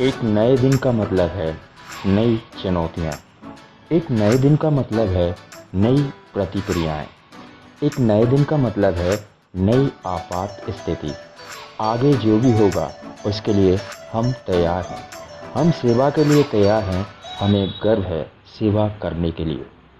एक नए दिन का मतलब है नई चुनौतियाँ। एक नए दिन का मतलब है नई प्रतिक्रियाएँ। एक नए दिन का मतलब है नई आपात स्थिति। आगे जो भी होगा, उसके लिए हम तैयार हैं। हम सेवा के लिए तैयार हैं। हमें गर्व है सेवा करने के लिए।